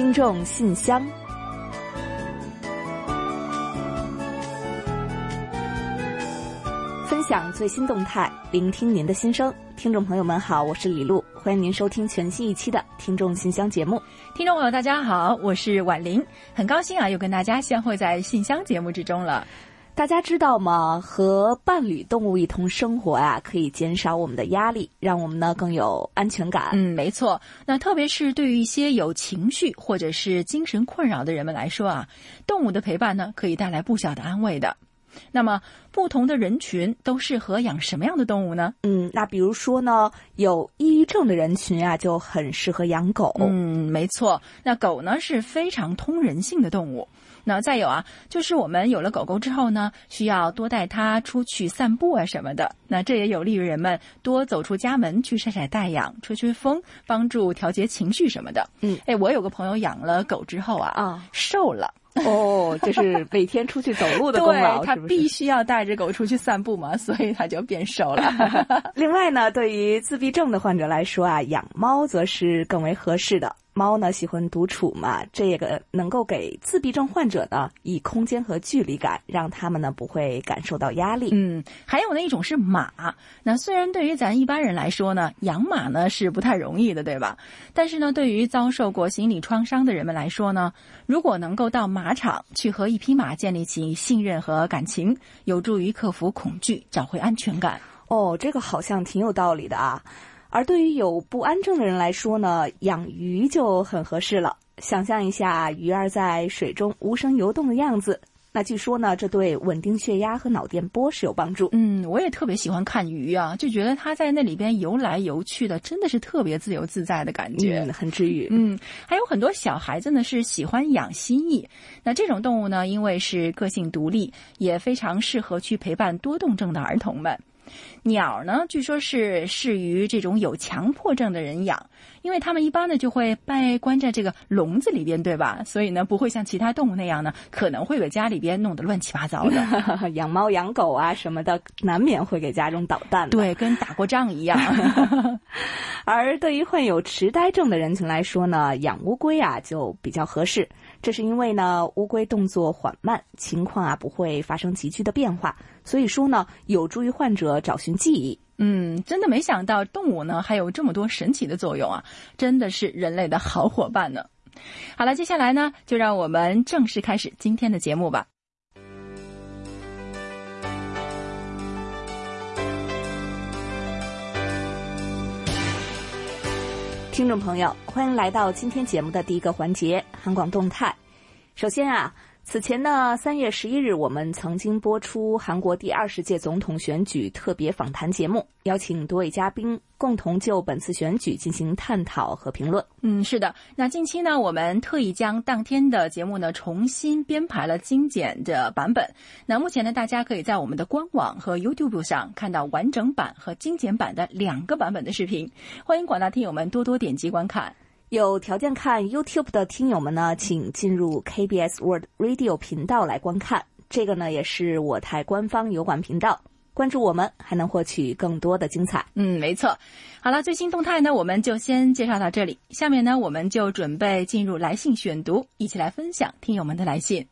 听众信箱，分享最新动态，聆听您的心声。听众朋友们好，我是李璐，欢迎您收听全新一期的听众信箱节目。听众朋友大家好，我是婉玲，很高兴啊，又跟大家相会在信箱节目之中了。大家知道吗？和伴侣动物一同生活啊，可以减少我们的压力，让我们呢更有安全感。嗯，没错。那特别是对于一些有情绪或者是精神困扰的人们来说啊，动物的陪伴呢，可以带来不小的安慰的。那么，不同的人群都适合养什么样的动物呢？嗯，那比如说呢，有抑郁症的人群啊，就很适合养狗。嗯，没错。那狗呢是非常通人性的动物。那再有啊，就是我们有了狗狗之后呢，需要多带它出去散步啊什么的。那这也有利于人们多走出家门去晒晒太阳、吹吹风，帮助调节情绪什么的。嗯，哎，我有个朋友养了狗之后啊，啊，瘦了。哦，就是每天出去走路的功劳，他必须要带着狗出去散步嘛，所以他就变瘦了。另外呢，对于自闭症的患者来说啊，养猫则是更为合适的。猫呢喜欢独处嘛，这个能够给自闭症患者呢以空间和距离感，让他们呢不会感受到压力。嗯，还有那一种是马。那虽然对于咱一般人来说呢，养马呢是不太容易的，对吧？但是呢，对于遭受过心理创伤的人们来说呢，如果能够到马场去和一匹马建立起信任和感情，有助于克服恐惧，找回安全感。哦，这个好像挺有道理的啊。而对于有不安症的人来说呢，养鱼就很合适了。想象一下鱼儿在水中无声游动的样子，那据说呢，这对稳定血压和脑电波是有帮助。嗯，我也特别喜欢看鱼啊，就觉得它在那里边游来游去的，真的是特别自由自在的感觉，嗯，很治愈。嗯，还有很多小孩子呢是喜欢养蜥蜴，那这种动物呢，因为是个性独立，也非常适合去陪伴多动症的儿童们。鸟呢，据说是适于这种有强迫症的人养，因为他们一般呢就会被关在这个笼子里边，对吧？所以呢不会像其他动物那样呢，可能会给家里边弄得乱七八糟的。养猫养狗啊什么的，难免会给家中捣蛋。对，跟打过仗一样。而对于患有痴呆症的人群来说呢，养乌龟啊就比较合适。这是因为呢，乌龟动作缓慢，情况啊不会发生急剧的变化，所以说呢，有助于患者找寻记忆。嗯，真的没想到动物呢还有这么多神奇的作用啊，真的是人类的好伙伴呢。好了，接下来呢，就让我们正式开始今天的节目吧。听众朋友，欢迎来到今天节目的第一个环节——韩广动态。首先啊，此前呢，三月十一日，我们曾经播出韩国第二十届总统选举特别访谈节目，邀请多位嘉宾共同就本次选举进行探讨和评论。嗯，是的。那近期呢，我们特意将当天的节目呢重新编排了精简的版本。那目前呢，大家可以在我们的官网和 YouTube 上看到完整版和精简版的两个版本的视频。欢迎广大听友们多多点击观看。有条件看 YouTube 的听友们呢，请进入 KBS World Radio 频道来观看。这个呢，也是我台官方油管频道。关注我们，还能获取更多的精彩。嗯，没错。好了，最新动态呢，我们就先介绍到这里。下面呢，我们就准备进入来信选读，一起来分享听友们的来信。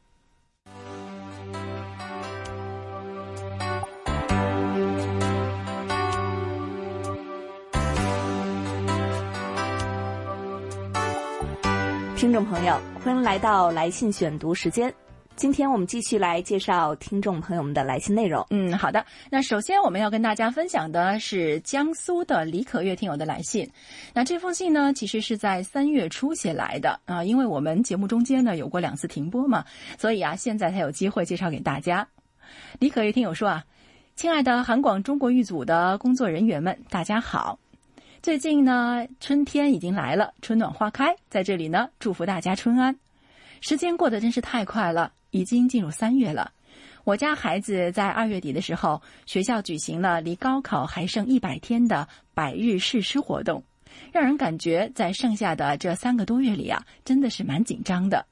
听众朋友，欢迎来到来信选读时间。今天我们继续来介绍听众朋友们的来信内容。嗯，好的。那首先我们要跟大家分享的是江苏的李可月听友的来信。那这封信呢，其实是在三月初写来的啊，因为我们节目中间呢有过两次停播嘛，所以啊，现在才有机会介绍给大家。李可月听友说啊，亲爱的韩广中国剧组的工作人员们，大家好。最近呢，春天已经来了，春暖花开，在这里呢，祝福大家春安。时间过得真是太快了，已经进入三月了。我家孩子在二月底的时候，学校举行了离高考还剩一百天的百日誓师活动，让人感觉在剩下的这三个多月里啊，真的是蛮紧张的。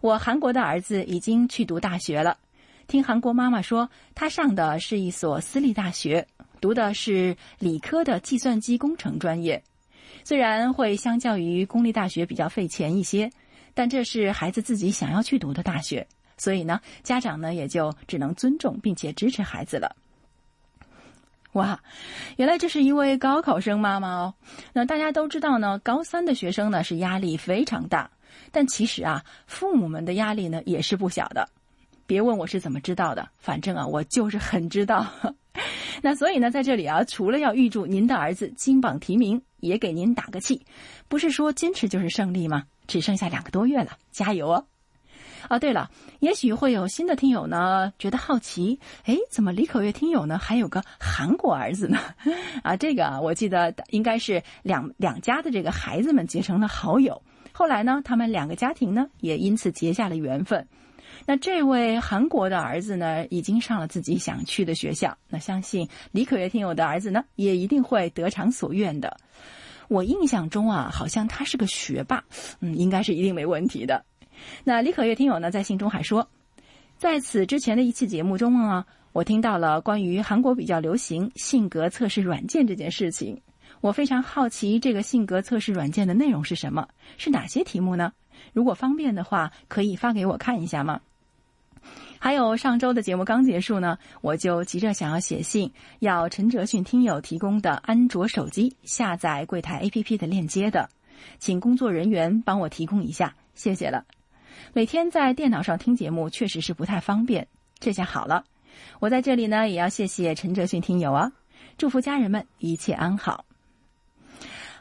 我韩国的儿子已经去读大学了，听韩国妈妈说，他上的是一所私立大学。读的是理科的计算机工程专业，虽然会相较于公立大学比较费钱一些，但这是孩子自己想要去读的大学，所以呢，家长呢也就只能尊重并且支持孩子了。哇，原来这是一位高考生妈妈哦。那大家都知道呢，高三的学生呢是压力非常大，但其实啊，父母们的压力呢也是不小的。别问我是怎么知道的，反正啊，我就是很知道。那所以呢，在这里啊，除了要预祝您的儿子金榜题名，也给您打个气。不是说坚持就是胜利吗？只剩下两个多月了，加油哦！哦，对了，也许会有新的听友呢，觉得好奇，哎，怎么李可月听友呢还有个韩国儿子呢？啊，这个啊，我记得应该是两两家的这个孩子们结成了好友，后来呢，他们两个家庭呢也因此结下了缘分。那这位韩国的儿子呢，已经上了自己想去的学校。那相信李可月听友的儿子呢，也一定会得偿所愿的。我印象中啊，好像他是个学霸，嗯，应该是一定没问题的。那李可月听友呢，在信中还说，在此之前的一期节目中啊，我听到了关于韩国比较流行性格测试软件这件事情。我非常好奇，这个性格测试软件的内容是什么？是哪些题目呢？如果方便的话，可以发给我看一下吗？还有上周的节目刚结束呢，我就急着想要写信，要陈哲迅听友提供的安卓手机下载柜台 APP 的链接的，请工作人员帮我提供一下，谢谢了。每天在电脑上听节目确实是不太方便，这下好了。我在这里呢，也要谢谢陈哲迅听友啊，祝福家人们一切安好。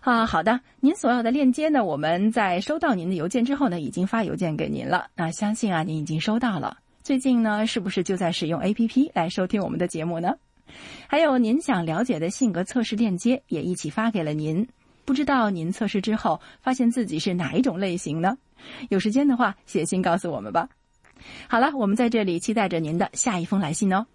啊，好的，您所要的链接呢，我们在收到您的邮件之后呢，已经发邮件给您了。那相信啊，您已经收到了。最近呢，是不是就在使用 A P P 来收听我们的节目呢？还有您想了解的性格测试链接也一起发给了您。不知道您测试之后发现自己是哪一种类型呢？有时间的话写信告诉我们吧。好了，我们在这里期待着您的下一封来信哦。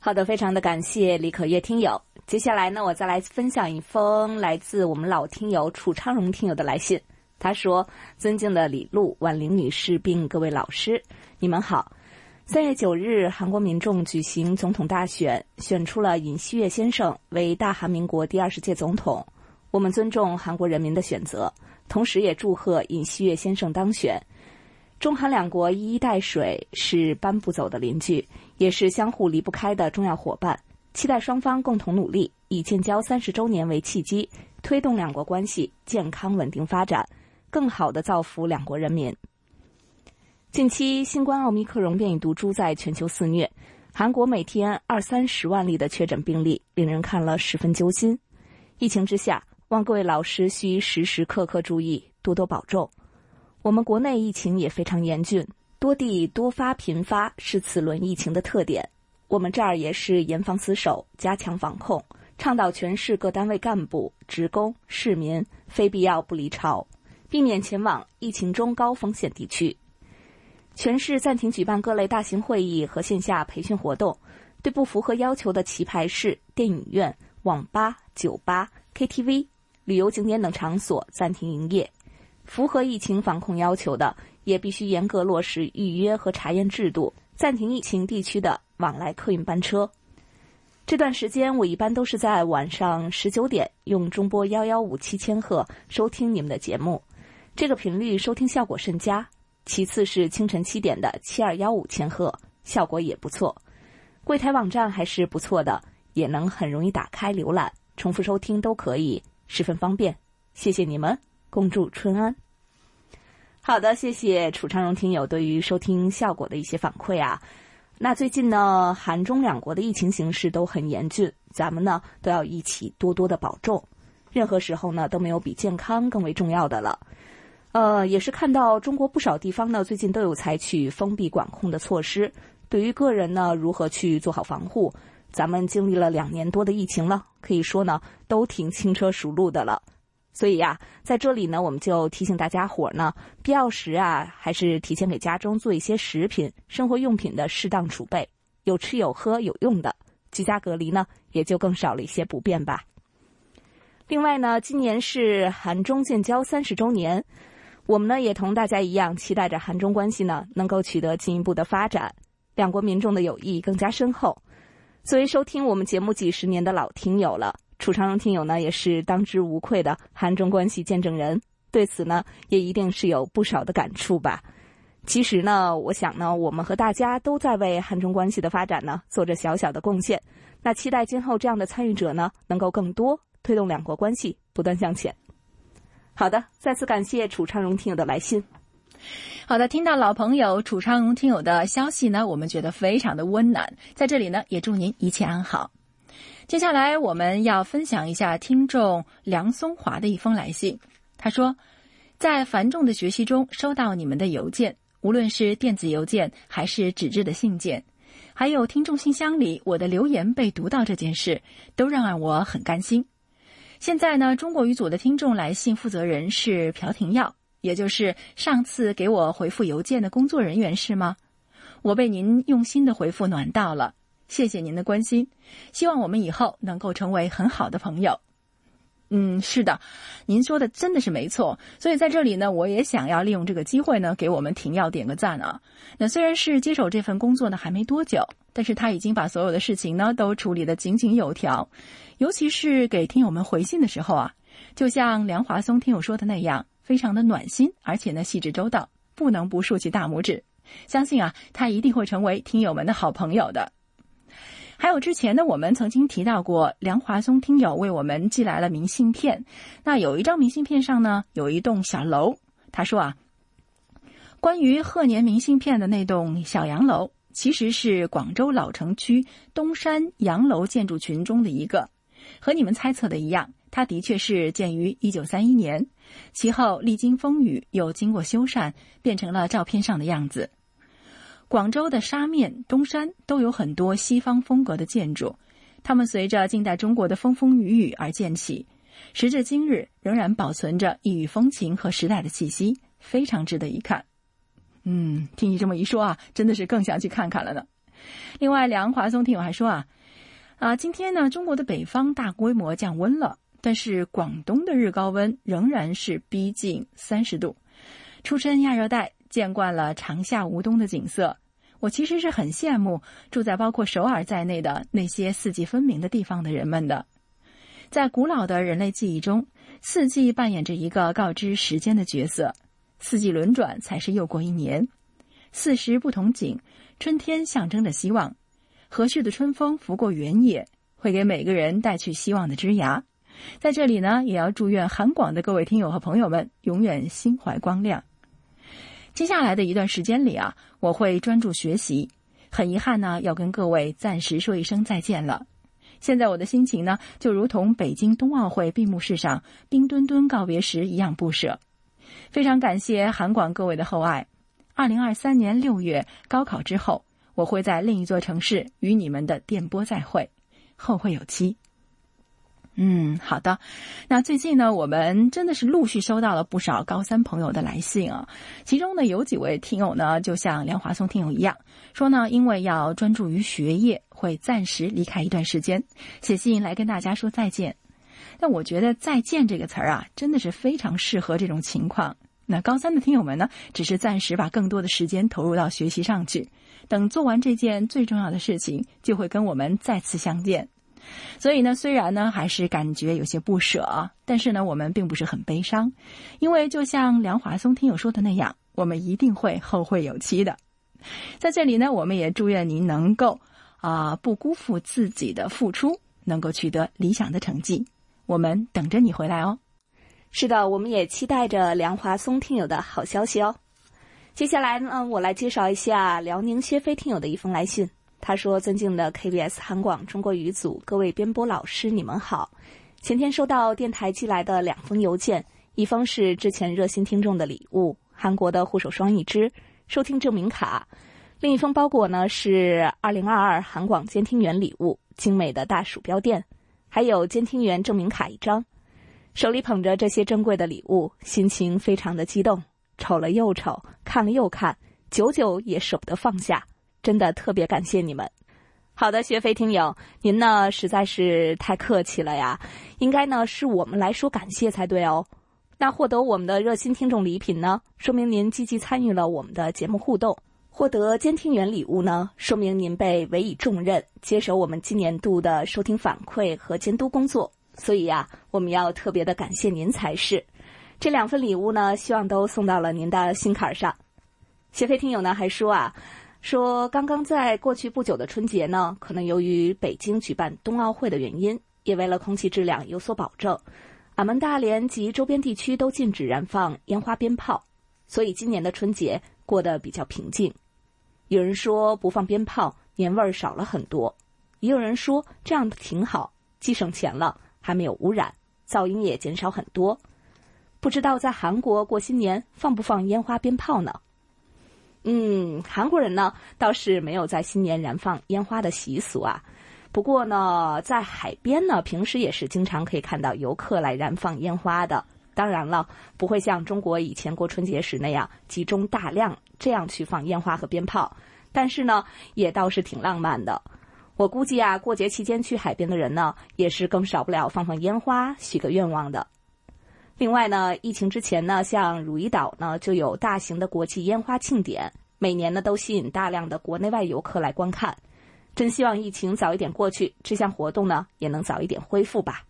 好的，非常的感谢李可月听友。接下来呢，我再来分享一封来自我们老听友楚昌荣听友的来信。他说：“尊敬的李璐、婉玲女士，并各位老师，你们好。”三月九日，韩国民众举行总统大选，选出了尹锡悦先生为大韩民国第二十届总统。我们尊重韩国人民的选择，同时也祝贺尹锡悦先生当选。中韩两国一衣带水，是搬不走的邻居，也是相互离不开的重要伙伴。期待双方共同努力，以建交三十周年为契机，推动两国关系健康稳定发展，更好的造福两国人民。近期，新冠奥密克戎变异毒株在全球肆虐，韩国每天二三十万例的确诊病例，令人看了十分揪心。疫情之下，望各位老师需时时刻刻注意，多多保重。我们国内疫情也非常严峻，多地多发频发是此轮疫情的特点。我们这儿也是严防死守，加强防控，倡导全市各单位干部、职工、市民非必要不离巢，避免前往疫情中高风险地区。全市暂停举办各类大型会议和线下培训活动，对不符合要求的棋牌室、电影院、网吧、酒吧、KTV、旅游景点等场所暂停营业。符合疫情防控要求的，也必须严格落实预约和查验制度，暂停疫情地区的往来客运班车。这段时间，我一般都是在晚上十九点用中波幺幺五七千赫收听你们的节目，这个频率收听效果甚佳。其次是清晨七点的七二幺五千赫，效果也不错。柜台网站还是不错的，也能很容易打开浏览，重复收听都可以，十分方便。谢谢你们，恭祝春安。好的，谢谢楚昌荣听友对于收听效果的一些反馈啊。那最近呢，韩中两国的疫情形势都很严峻，咱们呢都要一起多多的保重。任何时候呢都没有比健康更为重要的了。呃，也是看到中国不少地方呢，最近都有采取封闭管控的措施。对于个人呢，如何去做好防护，咱们经历了两年多的疫情了，可以说呢，都挺轻车熟路的了。所以呀，在这里呢，我们就提醒大家伙儿呢，必要时啊，还是提前给家中做一些食品、生活用品的适当储备，有吃有喝有用的，居家隔离呢，也就更少了一些不便吧。另外呢，今年是韩中建交三十周年。我们呢也同大家一样，期待着韩中关系呢能够取得进一步的发展，两国民众的友谊更加深厚。作为收听我们节目几十年的老听友了，楚长荣听友呢也是当之无愧的韩中关系见证人。对此呢，也一定是有不少的感触吧。其实呢，我想呢，我们和大家都在为韩中关系的发展呢做着小小的贡献。那期待今后这样的参与者呢，能够更多，推动两国关系不断向前。好的，再次感谢楚昌荣听友的来信。好的，听到老朋友楚昌荣听友的消息呢，我们觉得非常的温暖。在这里呢，也祝您一切安好。接下来我们要分享一下听众梁松华的一封来信。他说，在繁重的学习中收到你们的邮件，无论是电子邮件还是纸质的信件，还有听众信箱里我的留言被读到这件事，都让我很甘心。现在呢，中国语组的听众来信负责人是朴廷耀。也就是上次给我回复邮件的工作人员是吗？我被您用心的回复暖到了，谢谢您的关心，希望我们以后能够成为很好的朋友。嗯，是的，您说的真的是没错。所以在这里呢，我也想要利用这个机会呢，给我们廷耀点个赞啊。那虽然是接手这份工作呢还没多久，但是他已经把所有的事情呢都处理得井井有条，尤其是给听友们回信的时候啊，就像梁华松听友说的那样。非常的暖心，而且呢细致周到，不能不竖起大拇指。相信啊，他一定会成为听友们的好朋友的。还有之前呢，我们曾经提到过，梁华松听友为我们寄来了明信片。那有一张明信片上呢，有一栋小楼。他说啊，关于贺年明信片的那栋小洋楼，其实是广州老城区东山洋楼建筑群中的一个。和你们猜测的一样，它的确是建于一九三一年。其后历经风雨，又经过修缮，变成了照片上的样子。广州的沙面、东山都有很多西方风格的建筑，它们随着近代中国的风风雨雨而建起，时至今日仍然保存着异域风情和时代的气息，非常值得一看。嗯，听你这么一说啊，真的是更想去看看了呢。另外，梁华松听友还说啊，啊，今天呢，中国的北方大规模降温了。但是广东的日高温仍然是逼近三十度。出身亚热带，见惯了长夏无冬的景色，我其实是很羡慕住在包括首尔在内的那些四季分明的地方的人们的。在古老的人类记忆中，四季扮演着一个告知时间的角色，四季轮转才是又过一年。四时不同景，春天象征着希望，和煦的春风拂过原野，会给每个人带去希望的枝芽。在这里呢，也要祝愿韩广的各位听友和朋友们永远心怀光亮。接下来的一段时间里啊，我会专注学习。很遗憾呢，要跟各位暂时说一声再见了。现在我的心情呢，就如同北京冬奥会闭幕式上冰墩墩告别时一样不舍。非常感谢韩广各位的厚爱。二零二三年六月高考之后，我会在另一座城市与你们的电波再会，后会有期。嗯，好的。那最近呢，我们真的是陆续收到了不少高三朋友的来信啊。其中呢，有几位听友呢，就像梁华松听友一样，说呢，因为要专注于学业，会暂时离开一段时间，写信来跟大家说再见。但我觉得“再见”这个词儿啊，真的是非常适合这种情况。那高三的听友们呢，只是暂时把更多的时间投入到学习上去，等做完这件最重要的事情，就会跟我们再次相见。所以呢，虽然呢还是感觉有些不舍，但是呢，我们并不是很悲伤，因为就像梁华松听友说的那样，我们一定会后会有期的。在这里呢，我们也祝愿您能够啊不辜负自己的付出，能够取得理想的成绩。我们等着你回来哦。是的，我们也期待着梁华松听友的好消息哦。接下来呢，我来介绍一下辽宁薛飞听友的一封来信。他说：“尊敬的 KBS 韩广中国语组各位编播老师，你们好。前天收到电台寄来的两封邮件，一封是之前热心听众的礼物——韩国的护手霜一支、收听证明卡；另一封包裹呢是2022韩广监听员礼物——精美的大鼠标垫，还有监听员证明卡一张。手里捧着这些珍贵的礼物，心情非常的激动，瞅了又瞅，看了又看，久久也舍不得放下。”真的特别感谢你们。好的，学飞听友，您呢实在是太客气了呀，应该呢是我们来说感谢才对哦。那获得我们的热心听众礼品呢，说明您积极参与了我们的节目互动；获得监听员礼物呢，说明您被委以重任，接手我们今年度的收听反馈和监督工作。所以呀，我们要特别的感谢您才是。这两份礼物呢，希望都送到了您的心坎上。学飞听友呢还说啊，说刚刚在过去不久的春节呢，可能由于北京举办冬奥会的原因，也为了空气质量有所保证，俺们大连及周边地区都禁止燃放烟花鞭炮，所以今年的春节过得比较平静。有人说不放鞭炮，年味儿少了很多；也有人说这样挺好，既省钱了，还没有污染，噪音也减少很多。不知道在韩国过新年放不放烟花鞭炮呢？嗯，韩国人呢倒是没有在新年燃放烟花的习俗啊。不过呢，在海边呢，平时也是经常可以看到游客来燃放烟花的。当然了，不会像中国以前过春节时那样集中大量这样去放烟花和鞭炮，但是呢，也倒是挺浪漫的。我估计啊，过节期间去海边的人呢，也是更少不了放放烟花、许个愿望的。另外呢，疫情之前呢，像汝矣岛呢就有大型的国际烟花庆典，每年呢都吸引大量的国内外游客来观看。真希望疫情早一点过去，这项活动呢也能早一点恢复吧。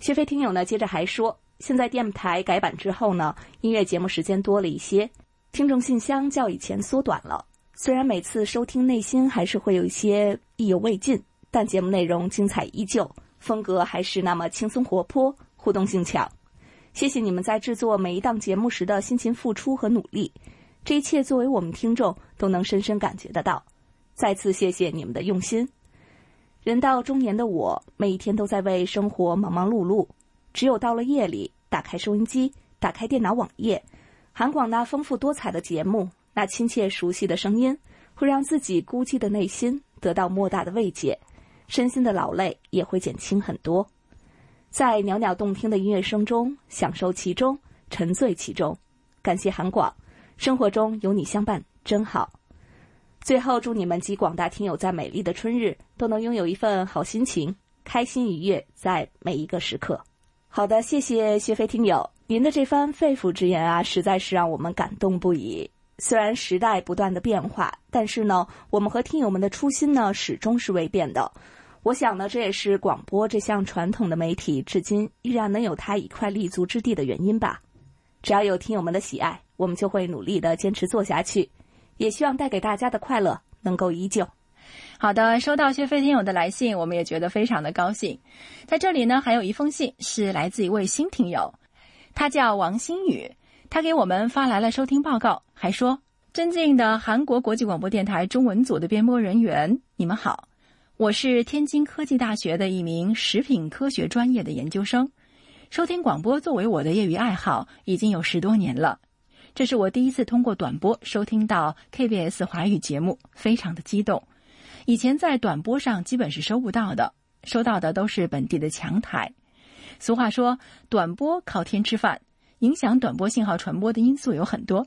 薛飞听友呢接着还说，现在电台改版之后呢，音乐节目时间多了一些，听众信箱较以前缩短了。虽然每次收听内心还是会有一些意犹未尽，但节目内容精彩依旧，风格还是那么轻松活泼，互动性强。谢谢你们在制作每一档节目时的辛勤付出和努力，这一切作为我们听众都能深深感觉得到。再次谢谢你们的用心。人到中年的我，每一天都在为生活忙忙碌碌，只有到了夜里，打开收音机，打开电脑网页，韩广那丰富多彩的节目，那亲切熟悉的声音，会让自己孤寂的内心得到莫大的慰藉，身心的劳累也会减轻很多。在袅袅动听的音乐声中享受其中，沉醉其中。感谢韩广，生活中有你相伴真好。最后，祝你们及广大听友在美丽的春日都能拥有一份好心情，开心愉悦在每一个时刻。好的，谢谢薛飞听友，您的这番肺腑之言啊，实在是让我们感动不已。虽然时代不断的变化，但是呢，我们和听友们的初心呢，始终是未变的。我想呢，这也是广播这项传统的媒体至今依然能有它一块立足之地的原因吧。只要有听友们的喜爱，我们就会努力的坚持做下去。也希望带给大家的快乐能够依旧。好的，收到薛飞听友的来信，我们也觉得非常的高兴。在这里呢，还有一封信是来自一位新听友，他叫王新宇，他给我们发来了收听报告，还说：“尊敬的韩国国际广播电台中文组的编播人员，你们好。”我是天津科技大学的一名食品科学专业的研究生，收听广播作为我的业余爱好已经有十多年了。这是我第一次通过短波收听到 KBS 华语节目，非常的激动。以前在短波上基本是收不到的，收到的都是本地的强台。俗话说，短波靠天吃饭，影响短波信号传播的因素有很多。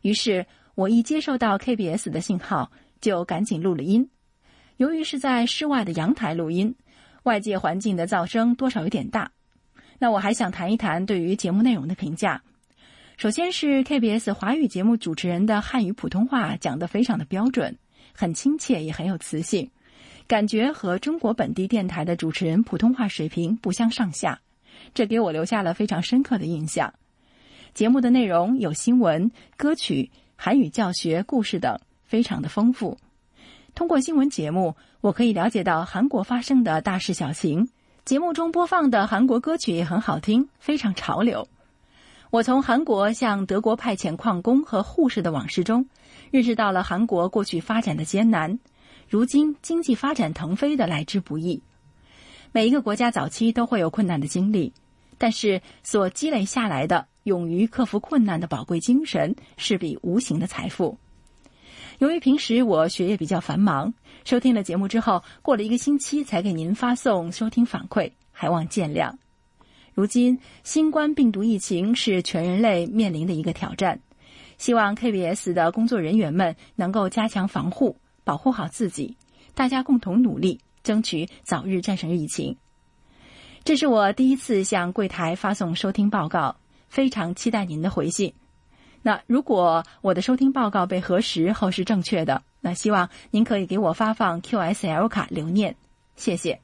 于是我一接收到 KBS 的信号，就赶紧录了音。由于是在室外的阳台录音，外界环境的噪声多少有点大。那我还想谈一谈对于节目内容的评价。首先是 KBS 华语节目主持人的汉语普通话讲得非常的标准，很亲切，也很有磁性，感觉和中国本地电台的主持人普通话水平不相上下，这给我留下了非常深刻的印象。节目的内容有新闻、歌曲、韩语教学、故事等，非常的丰富。通过新闻节目，我可以了解到韩国发生的大事小情。节目中播放的韩国歌曲也很好听，非常潮流。我从韩国向德国派遣矿工和护士的往事中，认识到了韩国过去发展的艰难，如今经济发展腾飞的来之不易。每一个国家早期都会有困难的经历，但是所积累下来的勇于克服困难的宝贵精神，是笔无形的财富。由于平时我学业比较繁忙，收听了节目之后，过了一个星期才给您发送收听反馈，还望见谅。如今新冠病毒疫情是全人类面临的一个挑战，希望 KBS 的工作人员们能够加强防护，保护好自己，大家共同努力，争取早日战胜疫情。这是我第一次向柜台发送收听报告，非常期待您的回信。那如果我的收听报告被核实后是正确的，那希望您可以给我发放 QSL 卡留念，谢谢。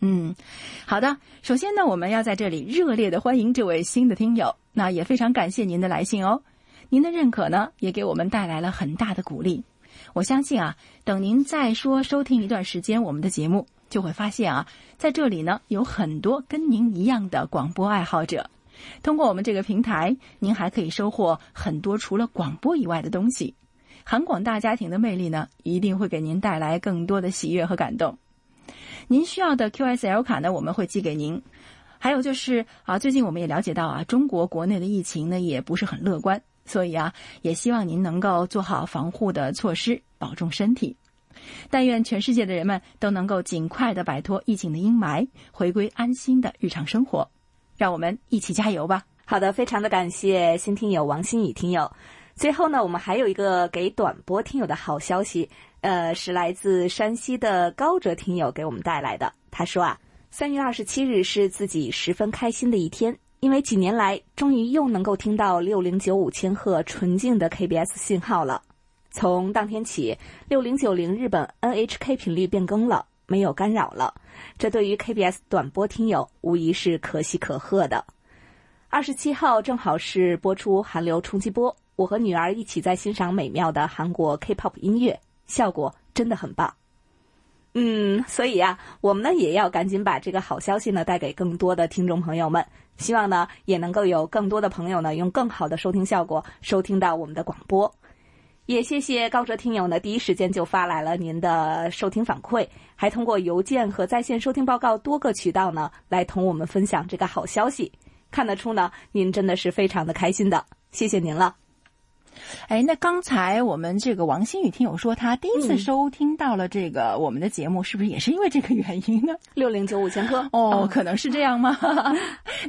嗯，好的。首先呢，我们要在这里热烈的欢迎这位新的听友。那也非常感谢您的来信哦，您的认可呢，也给我们带来了很大的鼓励。我相信啊，等您再说收听一段时间我们的节目，就会发现啊，在这里呢有很多跟您一样的广播爱好者。通过我们这个平台，您还可以收获很多除了广播以外的东西。韩广大家庭的魅力呢，一定会给您带来更多的喜悦和感动。您需要的 QSL 卡呢，我们会寄给您。还有就是啊，最近我们也了解到啊，中国国内的疫情呢也不是很乐观，所以啊，也希望您能够做好防护的措施，保重身体。但愿全世界的人们都能够尽快的摆脱疫情的阴霾，回归安心的日常生活。让我们一起加油吧！好的，非常的感谢新听友王新宇听友。最后呢，我们还有一个给短波听友的好消息，呃，是来自山西的高哲听友给我们带来的。他说啊，三月二十七日是自己十分开心的一天，因为几年来终于又能够听到六零九五千赫纯净的 KBS 信号了。从当天起，六零九零日本 NHK 频率变更了。没有干扰了，这对于 KBS 短波听友无疑是可喜可贺的。二十七号正好是播出韩流冲击波，我和女儿一起在欣赏美妙的韩国 K-pop 音乐，效果真的很棒。嗯，所以啊，我们呢也要赶紧把这个好消息呢带给更多的听众朋友们，希望呢也能够有更多的朋友呢用更好的收听效果收听到我们的广播。也谢谢高哲听友呢，第一时间就发来了您的收听反馈，还通过邮件和在线收听报告多个渠道呢，来同我们分享这个好消息。看得出呢，您真的是非常的开心的，谢谢您了。哎，那刚才我们这个王新宇听友说，他第一次收听到了这个我们的节目，是不是也是因为这个原因呢？六零九五千克哦，可能是这样吗？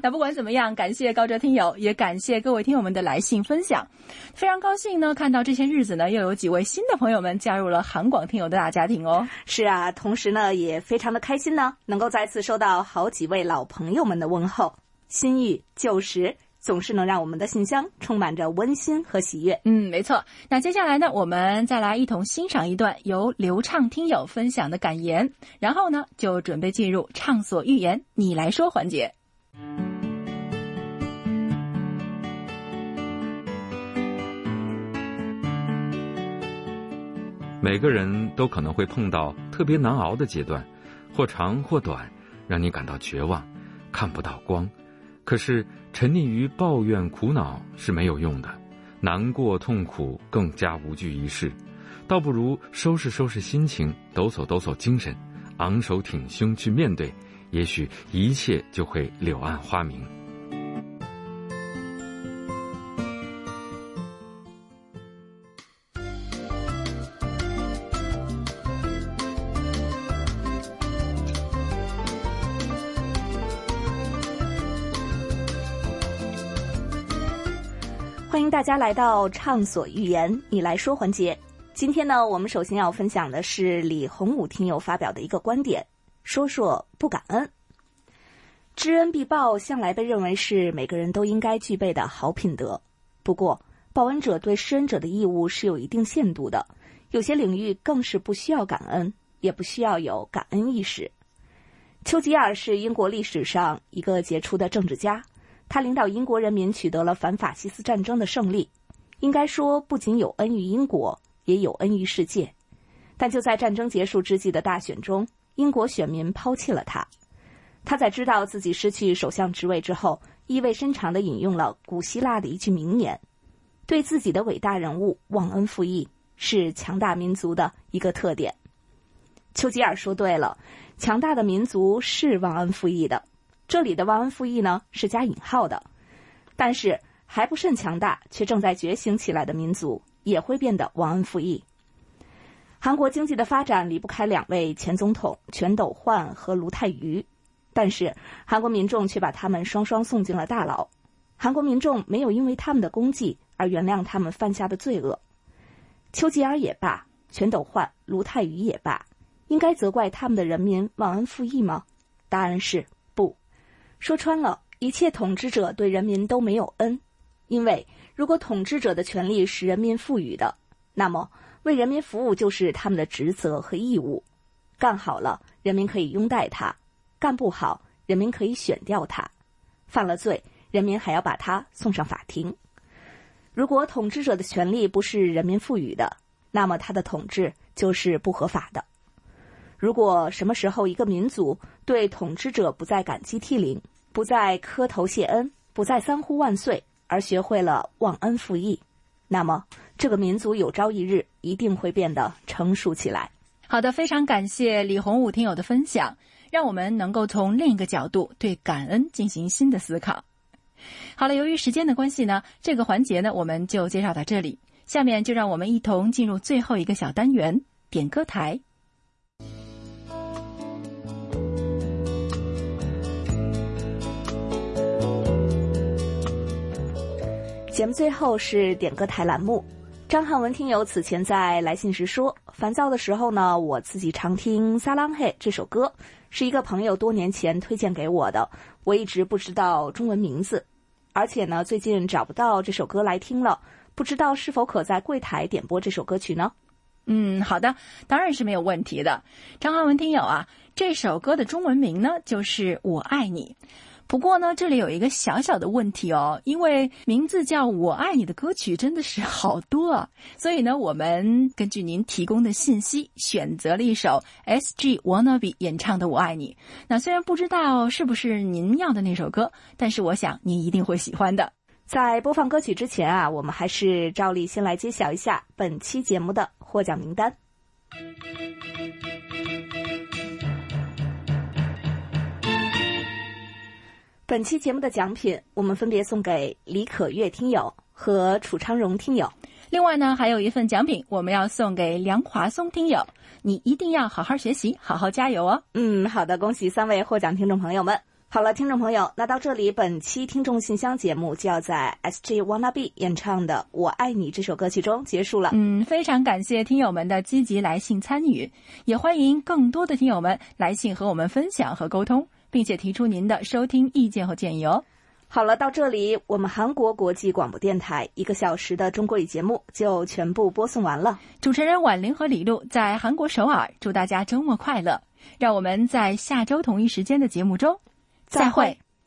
那不管怎么样，感谢高哲听友，也感谢各位听友们的来信分享，非常高兴呢，看到这些日子呢，又有几位新的朋友们加入了韩广听友的大家庭哦。是啊，同时呢，也非常的开心呢，能够再次收到好几位老朋友们的问候，新宇旧识。总是能让我们的信箱充满着温馨和喜悦。嗯，没错。那接下来呢，我们再来一同欣赏一段由流畅听友分享的感言，然后呢，就准备进入畅所欲言，你来说环节。每个人都可能会碰到特别难熬的阶段，或长或短，让你感到绝望，看不到光。可是，沉溺于抱怨、苦恼是没有用的，难过、痛苦更加无济于事，倒不如收拾收拾心情，抖擞抖擞精神，昂首挺胸去面对，也许一切就会柳暗花明。欢迎大家来到畅所欲言，你来说环节。今天呢，我们首先要分享的是李洪武听友发表的一个观点，说说不感恩。知恩必报向来被认为是每个人都应该具备的好品德。不过，报恩者对施恩者的义务是有一定限度的，有些领域更是不需要感恩，也不需要有感恩意识。丘吉尔是英国历史上一个杰出的政治家。他领导英国人民取得了反法西斯战争的胜利，应该说不仅有恩于英国，也有恩于世界。但就在战争结束之际的大选中，英国选民抛弃了他。他在知道自己失去首相职位之后，意味深长地引用了古希腊的一句名言：“对自己的伟大人物忘恩负义，是强大民族的一个特点。”丘吉尔说对了，强大的民族是忘恩负义的。这里的忘恩负义呢是加引号的，但是还不甚强大却正在觉醒起来的民族也会变得忘恩负义。韩国经济的发展离不开两位前总统全斗焕和卢泰愚，但是韩国民众却把他们双双送进了大牢。韩国民众没有因为他们的功绩而原谅他们犯下的罪恶。丘吉尔也罢，全斗焕、卢泰愚也罢，应该责怪他们的人民忘恩负义吗？答案是。说穿了，一切统治者对人民都没有恩，因为如果统治者的权利是人民赋予的，那么为人民服务就是他们的职责和义务。干好了，人民可以拥戴他；干不好，人民可以选掉他；犯了罪，人民还要把他送上法庭。如果统治者的权利不是人民赋予的，那么他的统治就是不合法的。如果什么时候一个民族对统治者不再感激涕零，不再磕头谢恩，不再三呼万岁，而学会了忘恩负义，那么这个民族有朝一日一定会变得成熟起来。好的，非常感谢李洪武听友的分享，让我们能够从另一个角度对感恩进行新的思考。好了，由于时间的关系呢，这个环节呢我们就介绍到这里，下面就让我们一同进入最后一个小单元——点歌台。节目最后是点歌台栏目。张汉文听友此前在来信时说，烦躁的时候呢，我自己常听《撒浪嘿》这首歌，是一个朋友多年前推荐给我的，我一直不知道中文名字，而且呢，最近找不到这首歌来听了，不知道是否可在柜台点播这首歌曲呢？嗯，好的，当然是没有问题的。张汉文听友啊，这首歌的中文名呢，就是《我爱你》。不过呢，这里有一个小小的问题哦，因为名字叫我爱你的歌曲真的是好多啊，所以呢，我们根据您提供的信息，选择了一首 S.G. Wannabe 演唱的《我爱你》。那虽然不知道是不是您要的那首歌，但是我想您一定会喜欢的。在播放歌曲之前啊，我们还是照例先来揭晓一下本期节目的获奖名单。本期节目的奖品，我们分别送给李可月听友和楚昌荣听友。另外呢，还有一份奖品，我们要送给梁华松听友。你一定要好好学习，好好加油哦。嗯，好的，恭喜三位获奖听众朋友们。好了，听众朋友，那到这里，本期听众信箱节目就要在 S.G. Wannabe 演唱的《我爱你》这首歌曲中结束了。嗯，非常感谢听友们的积极来信参与，也欢迎更多的听友们来信和我们分享和沟通。并且提出您的收听意见和建议哦。好了，到这里，我们韩国国际广播电台一个小时的中国语节目就全部播送完了。主持人婉玲和李璐在韩国首尔，祝大家周末快乐。让我们在下周同一时间的节目中再会。